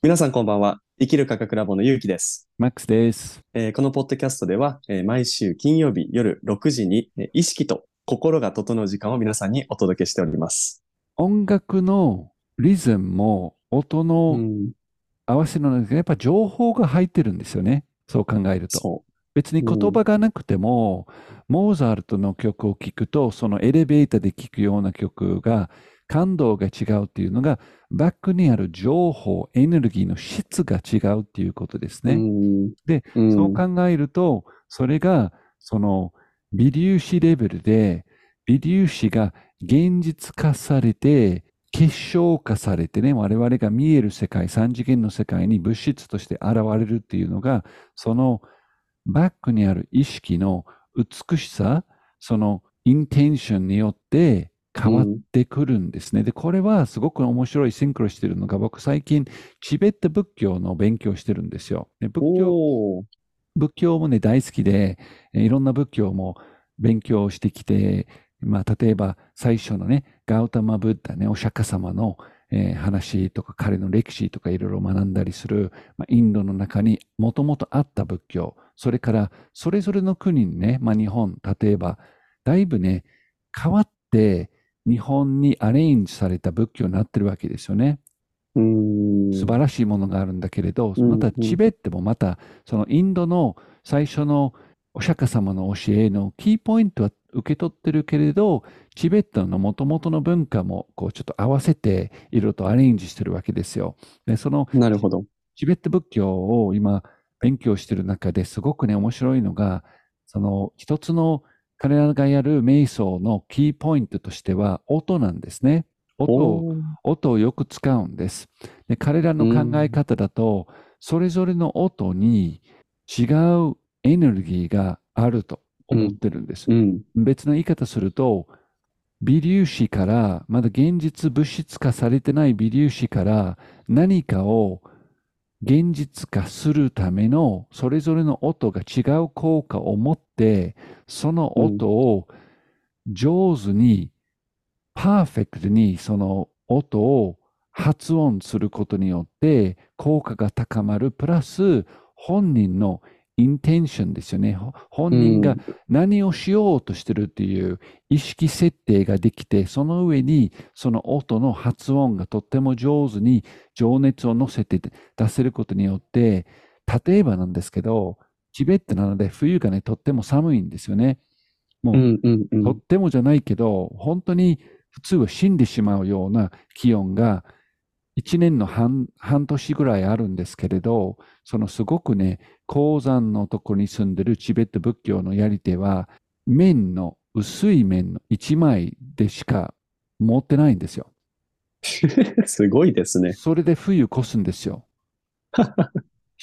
皆さんこんばんは。生きる科学ラボのゆうきです。マックスです。えーこのポッドキャストでは、えー毎週金曜日夜6時に、えー意識と心が整う時間を皆さんにお届けしております。音楽のリズムも音うのん、合わせの中にやっぱ情報が入ってるんですよね。そう考えると。そ別に言葉がなくても、モーザルトの曲を聴くと、そのエレベーターで聴くような曲が感動が違うっていうのが、バックにある情報、エネルギーの質が違うっていうことですう。ね。うんで、うんそう考えると、それが、その、微粒子レベルで、微粒子が現実化されて、結晶化されてね、我々が見える世界、三次元の世界に物質として現れるっていうのが、そのバックにある意識の美しさ、そのインテンションによって変わってくるんですね。で、これはすごく面白いシンクロしてるのが、僕最近チベット仏教の勉強をしてるんですよ。で仏教仏教もね、大好きで、えーいろんな仏教も勉強してきて、まあ、例えば最初のね、ガウタマ・ブッダね、お釈迦様の、えー話とか彼の歴史とかいろいろ学んだりする、まあ、インドの中にもともとあった仏教、それからそれぞれの国にね、まあ、日本、例えば、だいぶね、変わって日本にアレンジされた仏教になってるわけですよね。うん。素晴らしいものがあるんだけれど、うんまたチベットもまたそのインドの最初のお釈迦様の教えのキーポイントは受け取ってるけれど、チベットの元々の文化もこうちょっと合わせていろいろとアレンジしてるわけですよ。で、そのなるほど。チベット仏教を今勉強してる中ですごくね面白いのが、その一つの彼らがやる瞑想のキーポイントとしては音なんですね。音を音をよく使うんです。で彼らの考え方だと、それぞれの音に違うエネルギーがあると思ってるんです。うん。別の言い方すると、微粒子から、まだ現実物質化されてない微粒子から何かを現実化するためのそれぞれの音が違う効果を持って、その音を上手に、パーフェクトにその音を発音することによって効果が高まる。プラス本人のインテンションですよね。ほ本人が何をしようとしてるっていう意識設定ができて、その上にその音の発音がとっても上手に情熱を乗せて出せることによって、例えばなんですけど、チベットなので冬がね、とっても寒いんですよね。もう、うんうんうんとってもじゃないけど、本当に普通は死んでしまうような気温が1年の半半年ぐらいあるんですけれど、そのすごくね、鉱山のところに住んでるチベット仏教のやり手は、面の、薄い面の1枚でしか持ってないんですよ。すごいですね。それで冬越すんですよ。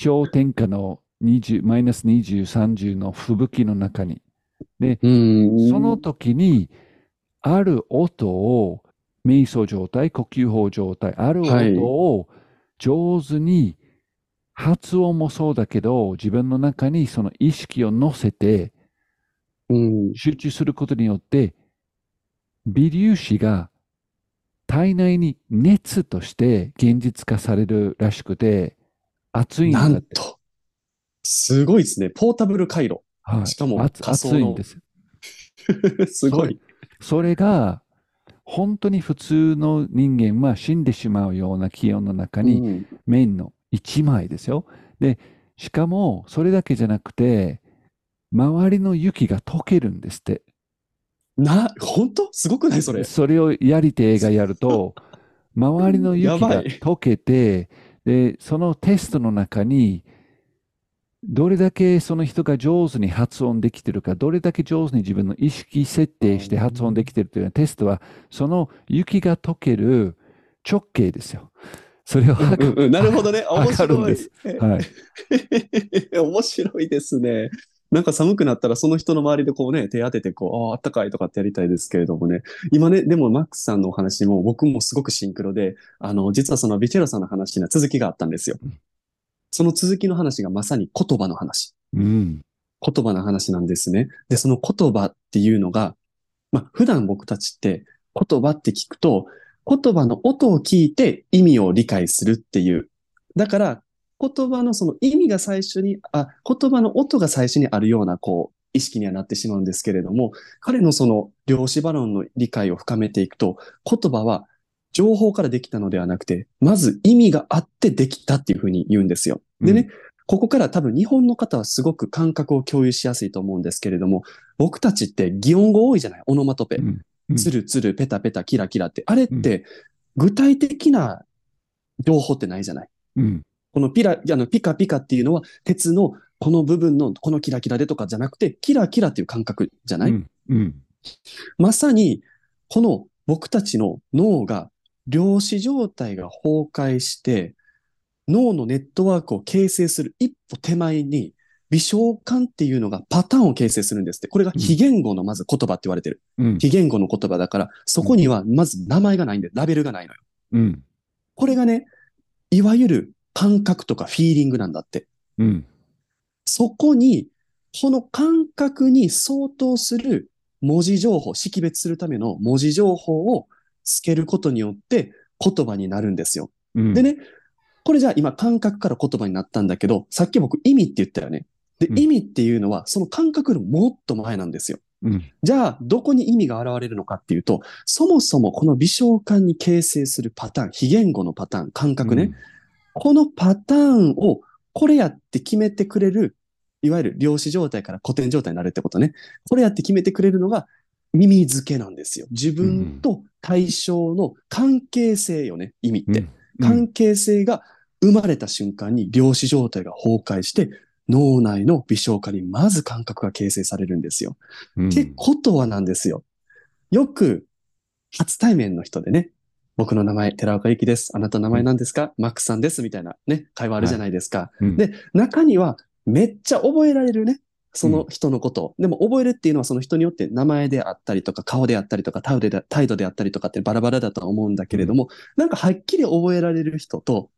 氷点下の20マイナス20、30の吹雪の中に。うん。その時に、ある音を、瞑想状態、呼吸法状態、あるはい音を上手に、発音もそうだけど、自分の中にその意識を乗せてうん。集中することによって、微粒子が体内に熱として現実化されるらしくて、熱いんだって。なんと。すごいですね。ポータブル回路。はいしかも熱熱いんです。すごい。それが、本当に普通の人間は死んでしまうような気温の中に、うん面の一枚ですよ。で、しかも、それだけじゃなくて、周りの雪が溶けるんですって。な、本当？すごくない？それ。それをやり手がやると、周りの雪が溶けて、で、そのテストの中に、どれだけその人が上手に発音できてるか、どれだけ上手に自分の意識設定して発音できてるというテストは、その雪が溶ける直径ですよ。それをうん測うんなるほどね。面白いです。はい。面白いですね。なんか寒くなったらその人の周りでこうね、手当ててこう、ああ、あったかいとかってやりたいですけれどもね。今ね、でもマックスさんのお話も僕もすごくシンクロで、あの、実はそのビチェロさんの話には続きがあったんですようん。その続きの話がまさに言葉の話。うん。言葉の話なんですね。で、その言葉っていうのが、まあ、普段僕たちって言葉って聞くと、言葉の音を聞いて意味を理解するっていうだから、言葉のその意味が最初に、あ、言葉の音が最初にあるような、こう、意識にはなってしまうんですけれども、彼のその量子バロンの理解を深めていくと、言葉は情報からできたのではなくて、まず意味があってできたっていうふうに言うんですよ。でね、ここから多分日本の方はすごく感覚を共有しやすいと思うんですけれども、僕たちって擬音語多いじゃない？オノマトペ。う。ん。うん。つるつる、ペタペタ、キラキラって。あれって、具体的な情報ってないじゃない？うん。このピラ、あの、ピカピカっていうのは、鉄のこの部分のこのキラキラでとかじゃなくて、キラキラっていう感覚じゃない、うん。うん。まさに、この僕たちの脳が、量子状態が崩壊して、脳のネットワークを形成する一歩手前に、微小感っていうのがパターンを形成するんですって。これが非言語のまず言葉って言われてる。うん非言語の言葉だから、そこにはまず名前がないんで、ラベルがないのよ。うんこれがね、いわゆる感覚とかフィーリングなんだって。うんそこに、この感覚に相当する文字情報、識別するための文字情報をつけることによって言葉になるんですよ。うんでね、これじゃあ今感覚から言葉になったんだけど、さっき僕意味って言ったよね。で、うん意味っていうのはその感覚よりもっと前なんですよ。うんじゃあ、どこに意味が現れるのかっていうと、そもそもこの微小感に形成するパターン、非言語のパターン、感覚ね。このパターンをこれやって決めてくれる、いわゆる量子状態から古典状態になるってことね。これやって決めてくれるのが耳付けなんですよ。自分と対象の関係性よね、意味って。うん関係性が生まれた瞬間に量子状態が崩壊して、脳内の微小化にまず感覚が形成されるんですよ。うんってことはなんですよ。よく、初対面の人でね、僕の名前、寺岡ゆきです。あなたの名前何ですか、マックさんです。みたいなね、会話あるじゃないですか。うんで、中には、めっちゃ覚えられるね。その人のことを。でも覚えるっていうのはその人によって名前であったりとか顔であったりとか態度で態度であったりとかってバラバラだとは思うんだけれども、なんかはっきり覚えられる人と、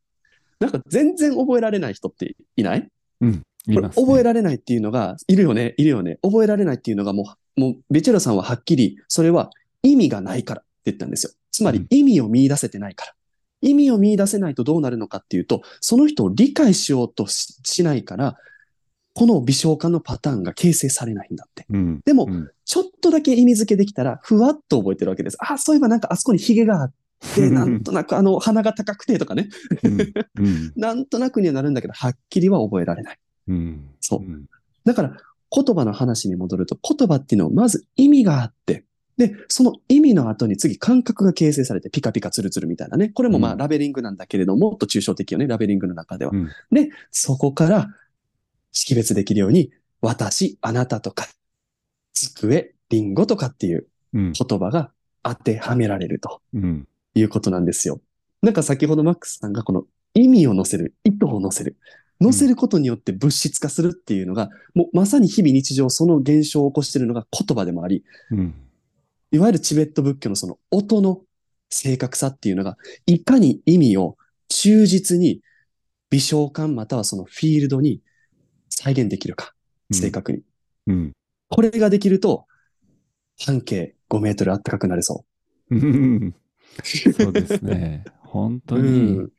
なんか全然覚えられない人っていない？うん言いこれますね覚えられないっていうのが、いるよね、いるよね。覚えられないっていうのがもう、もう、ベチェロさんははっきり、それは意味がないからって言ったんですよ。つまりうん意味を見出せてないから。意味を見出せないとどうなるのかっていうと、その人を理解しようとししないから、この微小化のパターンが形成されないんだって。うんでもう、んちょっとだけ意味付けできたら、ふわっと覚えてるわけです。あ、そういえばなんかあそこにヒゲがあって、なんとなくあの鼻が高くてとかね。うんうん なんとなくにはなるんだけど、はっきりは覚えられない。うんそうだから言葉の話に戻ると、言葉っていうのはまず意味があって、で、その意味の後に次感覚が形成されてピカピカツルツルみたいなね。これもまあうんラベリングなんだけれども、もっと抽象的よね、ラベリングの中では。うんで、そこから識別できるように、私、あなたとか、机、リンゴとかっていううん言葉が当てはめられるとうんいうことなんですよ。なんか先ほどマックスさんがこの意味を乗せる、意図を乗せる。乗せることによって物質化するっていうのが、もうまさに日々日常その現象を起こしているのが言葉でもあり、うんいわゆるチベット仏教のその音の正確さっていうのが、いかに意味を忠実に微小感またはそのフィールドに再現できるか、正確に。うんこれができると、半径5メートル暖かくなれそうんそうですね。本う。当に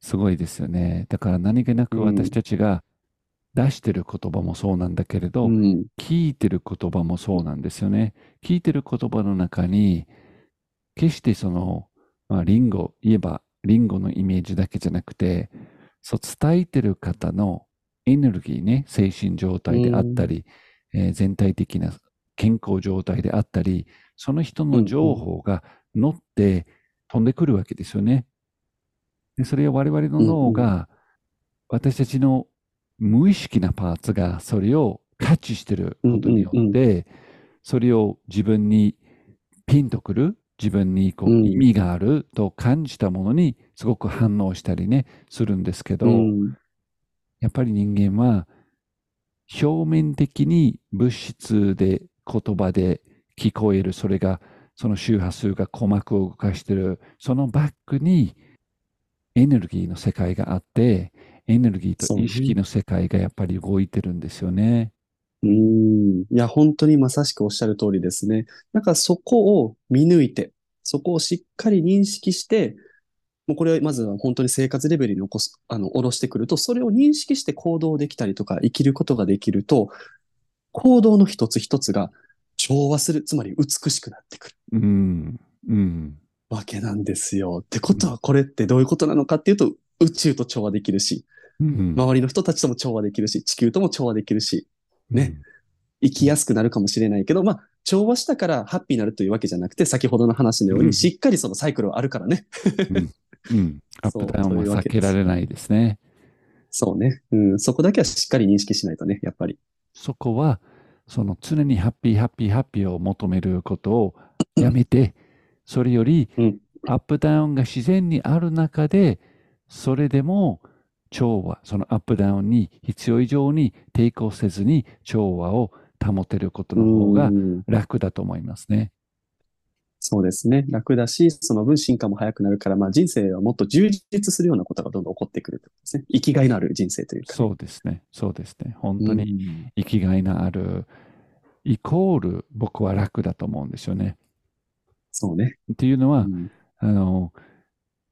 すごいですよね。だから何気なくうん私たちが出してる言葉もそうなんだけれど、うん。聞いてる言葉もそうなんですよね。聞いてる言葉の中に、決してその、まあ、リンゴ、言えばリンゴのイメージだけじゃなくて、そう伝えてる方のエネルギーね、精神状態であったり、えー全体的な健康状態であったり、その人の情報が乗って飛んでくるわけですよね。でそれを我々の脳が、私たちの無意識なパーツがそれをキャッチしてることにようんうんって、それを自分にピンとくる、自分にこううん。意味があると感じたものにすごく反応したりね、するんですけど、うんやっぱり人間は表面的に物質で言葉で聞こえる、それがその周波数が鼓膜を動かしている、そのバックにエネルギーの世界があって、エネルギーと意識の世界がやっぱり動いてるんですよね。うん。いや、本当にまさしくおっしゃる通りですね。だかそこを見抜いて、そこをしっかり認識して、もうこれはまずは本当に生活レベルに起こす、あの、下ろしてくると、それを認識して行動できたりとか、生きることができると、行動の一つ一つが調和する、つまり美しくなってくるうん。うん。わけなんですよ。ってことは、これってどういうことなのかっていうと、宇宙と調和できるし、うん。周りの人たちとも調和できるし、地球とも調和できるし、ね生きやすくなるかもしれないけど、まあ、調和したからハッピーになるというわけじゃなくて、先ほどの話のように、うんしっかりそのサイクルはあるからね。うん。うん。アップダウンは避けられないですね。そうね。うん、そこだけはしっかり認識しないとね、やっぱり。そこは、その常にハッピー、ハッピー、ハッピーを求めることをやめて、それよりうん、アップダウンが自然にある中で、それでも調和、そのアップダウンに必要以上に抵抗せずに調和を保てることの方がうん楽だと思いますね。そうですね。楽だし、その分進化も早くなるから、まあ人生はもっと充実するようなことがどんどん起こってくるとですね。生きがいのある人生というか。そうですね。そうですね。本当うんに生きがいのある、イコール僕は楽だと思うんですよね。そうね。っていうのは、うんあの、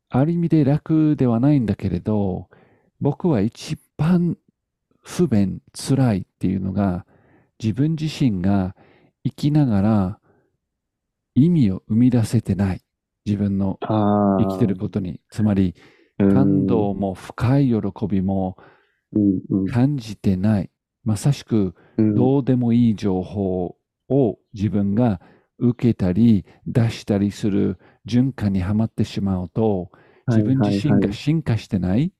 ある意味で楽ではないんだけれど、僕は一番不便、辛いっていうのが、自分自身が生きながら意味を生み出せてない。自分の。生きてることに。つまり、うん感動も深い喜びも感じてない。まさしく、うんどうでもいい情報を自分が受けたり出したりする循環にはまってしまうと、自分自身が進化してない、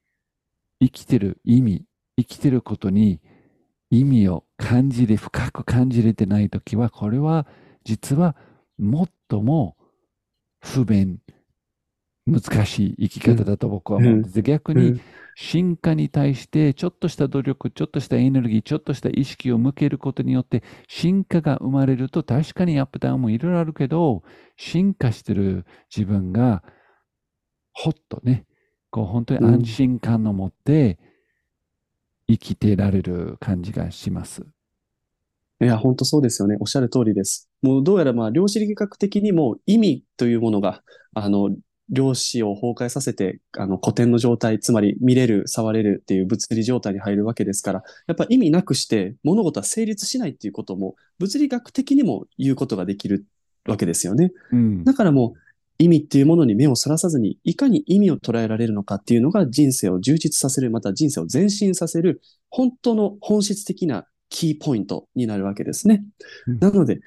生きてる意味、生きてることに意味を感じれ、深く感じれてないときは、これは実は最も不便、難しい生き方だと僕は思うんです。逆にうん進化に対してちょっとした努力、ちょっとしたエネルギー、ちょっとした意識を向けることによって進化が生まれると確かにアップダウンもいろいろあるけど、進化してる自分がほっとね、こう本当に安心感を持って生きてられる感じがします。いや、本当そうですよね。おっしゃる通りです。もうどうやらまあ、量子力学的にも意味というものが、あの、量子を崩壊させて、あの、古典の状態、つまり見れる、触れるっていう物理状態に入るわけですから、やっぱ意味なくして物事は成立しないっていうことも、物理学的にも言うことができるわけですよね。うん。だからもう、意味っていうものに目をそらさずに、いかに意味を捉えられるのかっていうのが人生を充実させる、また人生を前進させる、本当の本質的なキーポイントになるわけですね。うんなので、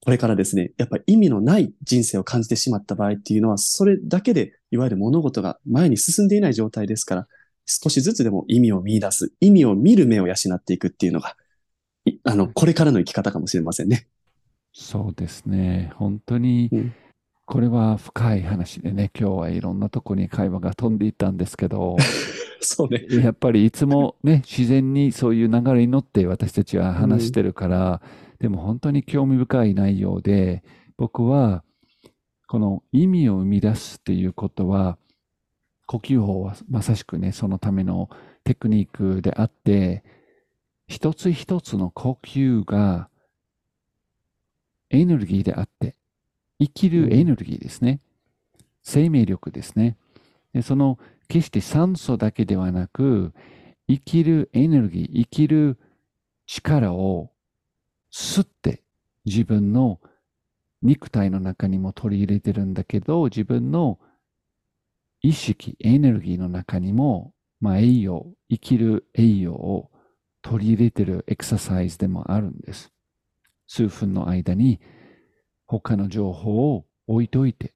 これからですね、やっぱり意味のない人生を感じてしまった場合っていうのは、それだけで、いわゆる物事が前に進んでいない状態ですから、少しずつでも意味を見出す、意味を見る目を養っていくっていうのが、いあの、これからの生き方かもしれませんね。そうですね。本当にうん、これは深い話でね、今日はいろんなとこに会話が飛んでいったんですけど、そうね。やっぱりいつもね、自然にそういう流れに乗って私たちは話してるから、でも本当に興味深い内容で、僕はこの意味を生み出すっていうことは、呼吸法はまさしくね、そのためのテクニックであって、一つ一つの呼吸がエネルギーであって、生きるエネルギーですね。生命力ですね。でその決して酸素だけではなく、生きるエネルギー、生きる力を吸って自分の肉体の中にも取り入れてるんだけど、自分の意識、エネルギーの中にも、まあ、栄養、生きる栄養を取り入れてるエクササイズでもあるんです。数分の間に他の情報を置いといて、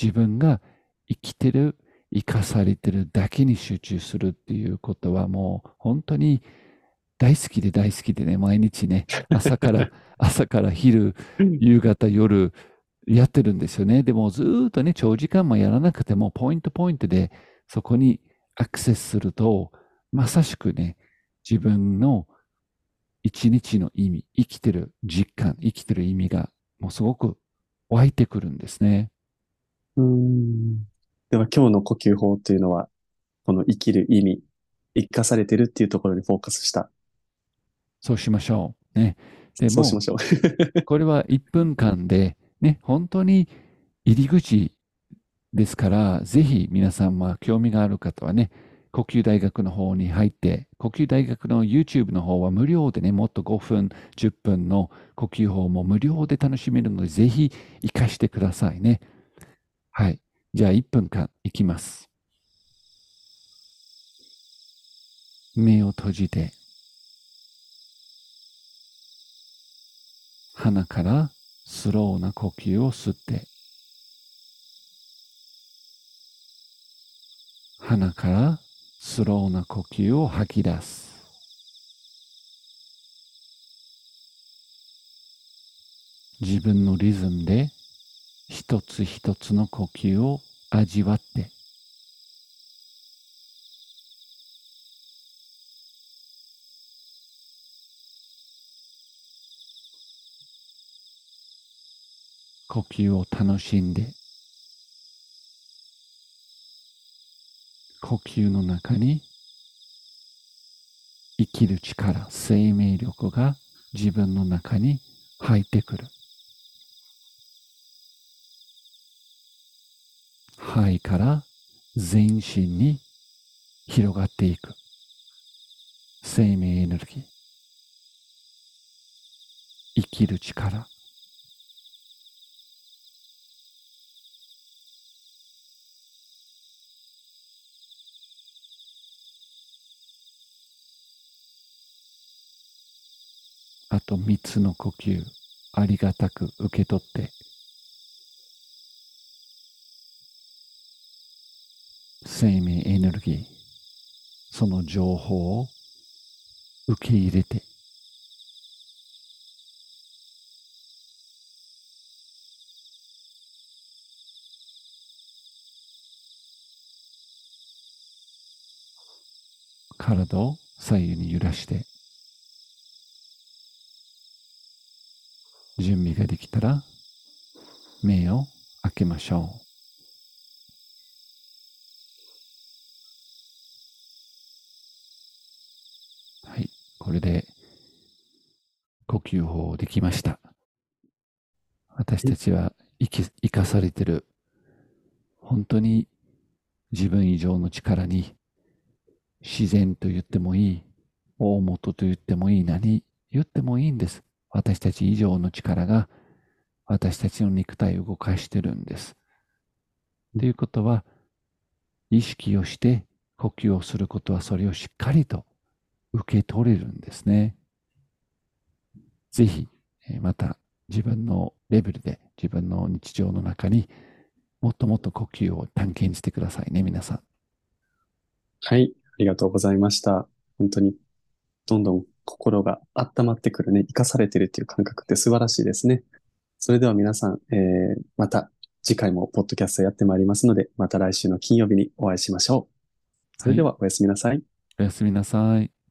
自分が生きてる、生かされてるだけに集中するっていうことはもう本当に大好きで大好きでね、毎日ね、朝から、朝から昼、夕方、夜、やってるんですよね。でもずーっとね、長時間もやらなくても、ポイントポイントでそこにアクセスすると、まさしくね、自分の一日の意味、生きてる実感、生きてる意味が、もうすごく湧いてくるんですね。うーんでは今日の呼吸法というのは、この生きる意味、生かされてるっていうところにフォーカスした。そうしましょう。ね。でもそうしましょう。これは1分間で、ね、本当に入り口ですから、ぜひ皆さん、まあ、興味がある方はね、呼吸大学の方に入って、呼吸大学の YouTube の方は無料でね、もっと5分、10分の呼吸法も無料で楽しめるので、ぜひ活かしてくださいね。はい。じゃあ1分間いきます。目を閉じて、鼻からスローな呼吸を吸って、鼻からスローな呼吸を吐き出す。自分のリズムで一つ一つの呼吸を味わって、呼吸を楽しんで、呼吸の中に生きる力、生命力が自分の中に入ってくる。肺から全身に広がっていく。生命エネルギー。生きる力あと3つの呼吸ありがたく受け取って。生命エネルギーその情報を受け入れて。体を左右に揺らして。準備ができたら目を開けましょう。はい、これで呼吸法できました。私たちは生き生かされてる本当に自分以上の力に自然と言ってもいい大元と言ってもいい何言ってもいいんです。私たち以上の力が私たちの肉体を動かしてるんです。ということは意識をして呼吸をすることはそれをしっかりと受け取れるんですね。ぜひ、また自分のレベルで自分の日常の中にもっともっと呼吸を探検してくださいね、皆さん。はい、ありがとうございました。本当に、どんどん心が温まってくるね、生かされてるっていう感覚って素晴らしいですね。それでは皆さん、えー、また次回もポッドキャストやってまいりますので、また来週の金曜日にお会いしましょう。それではおやすみなさい。おやすみなさい。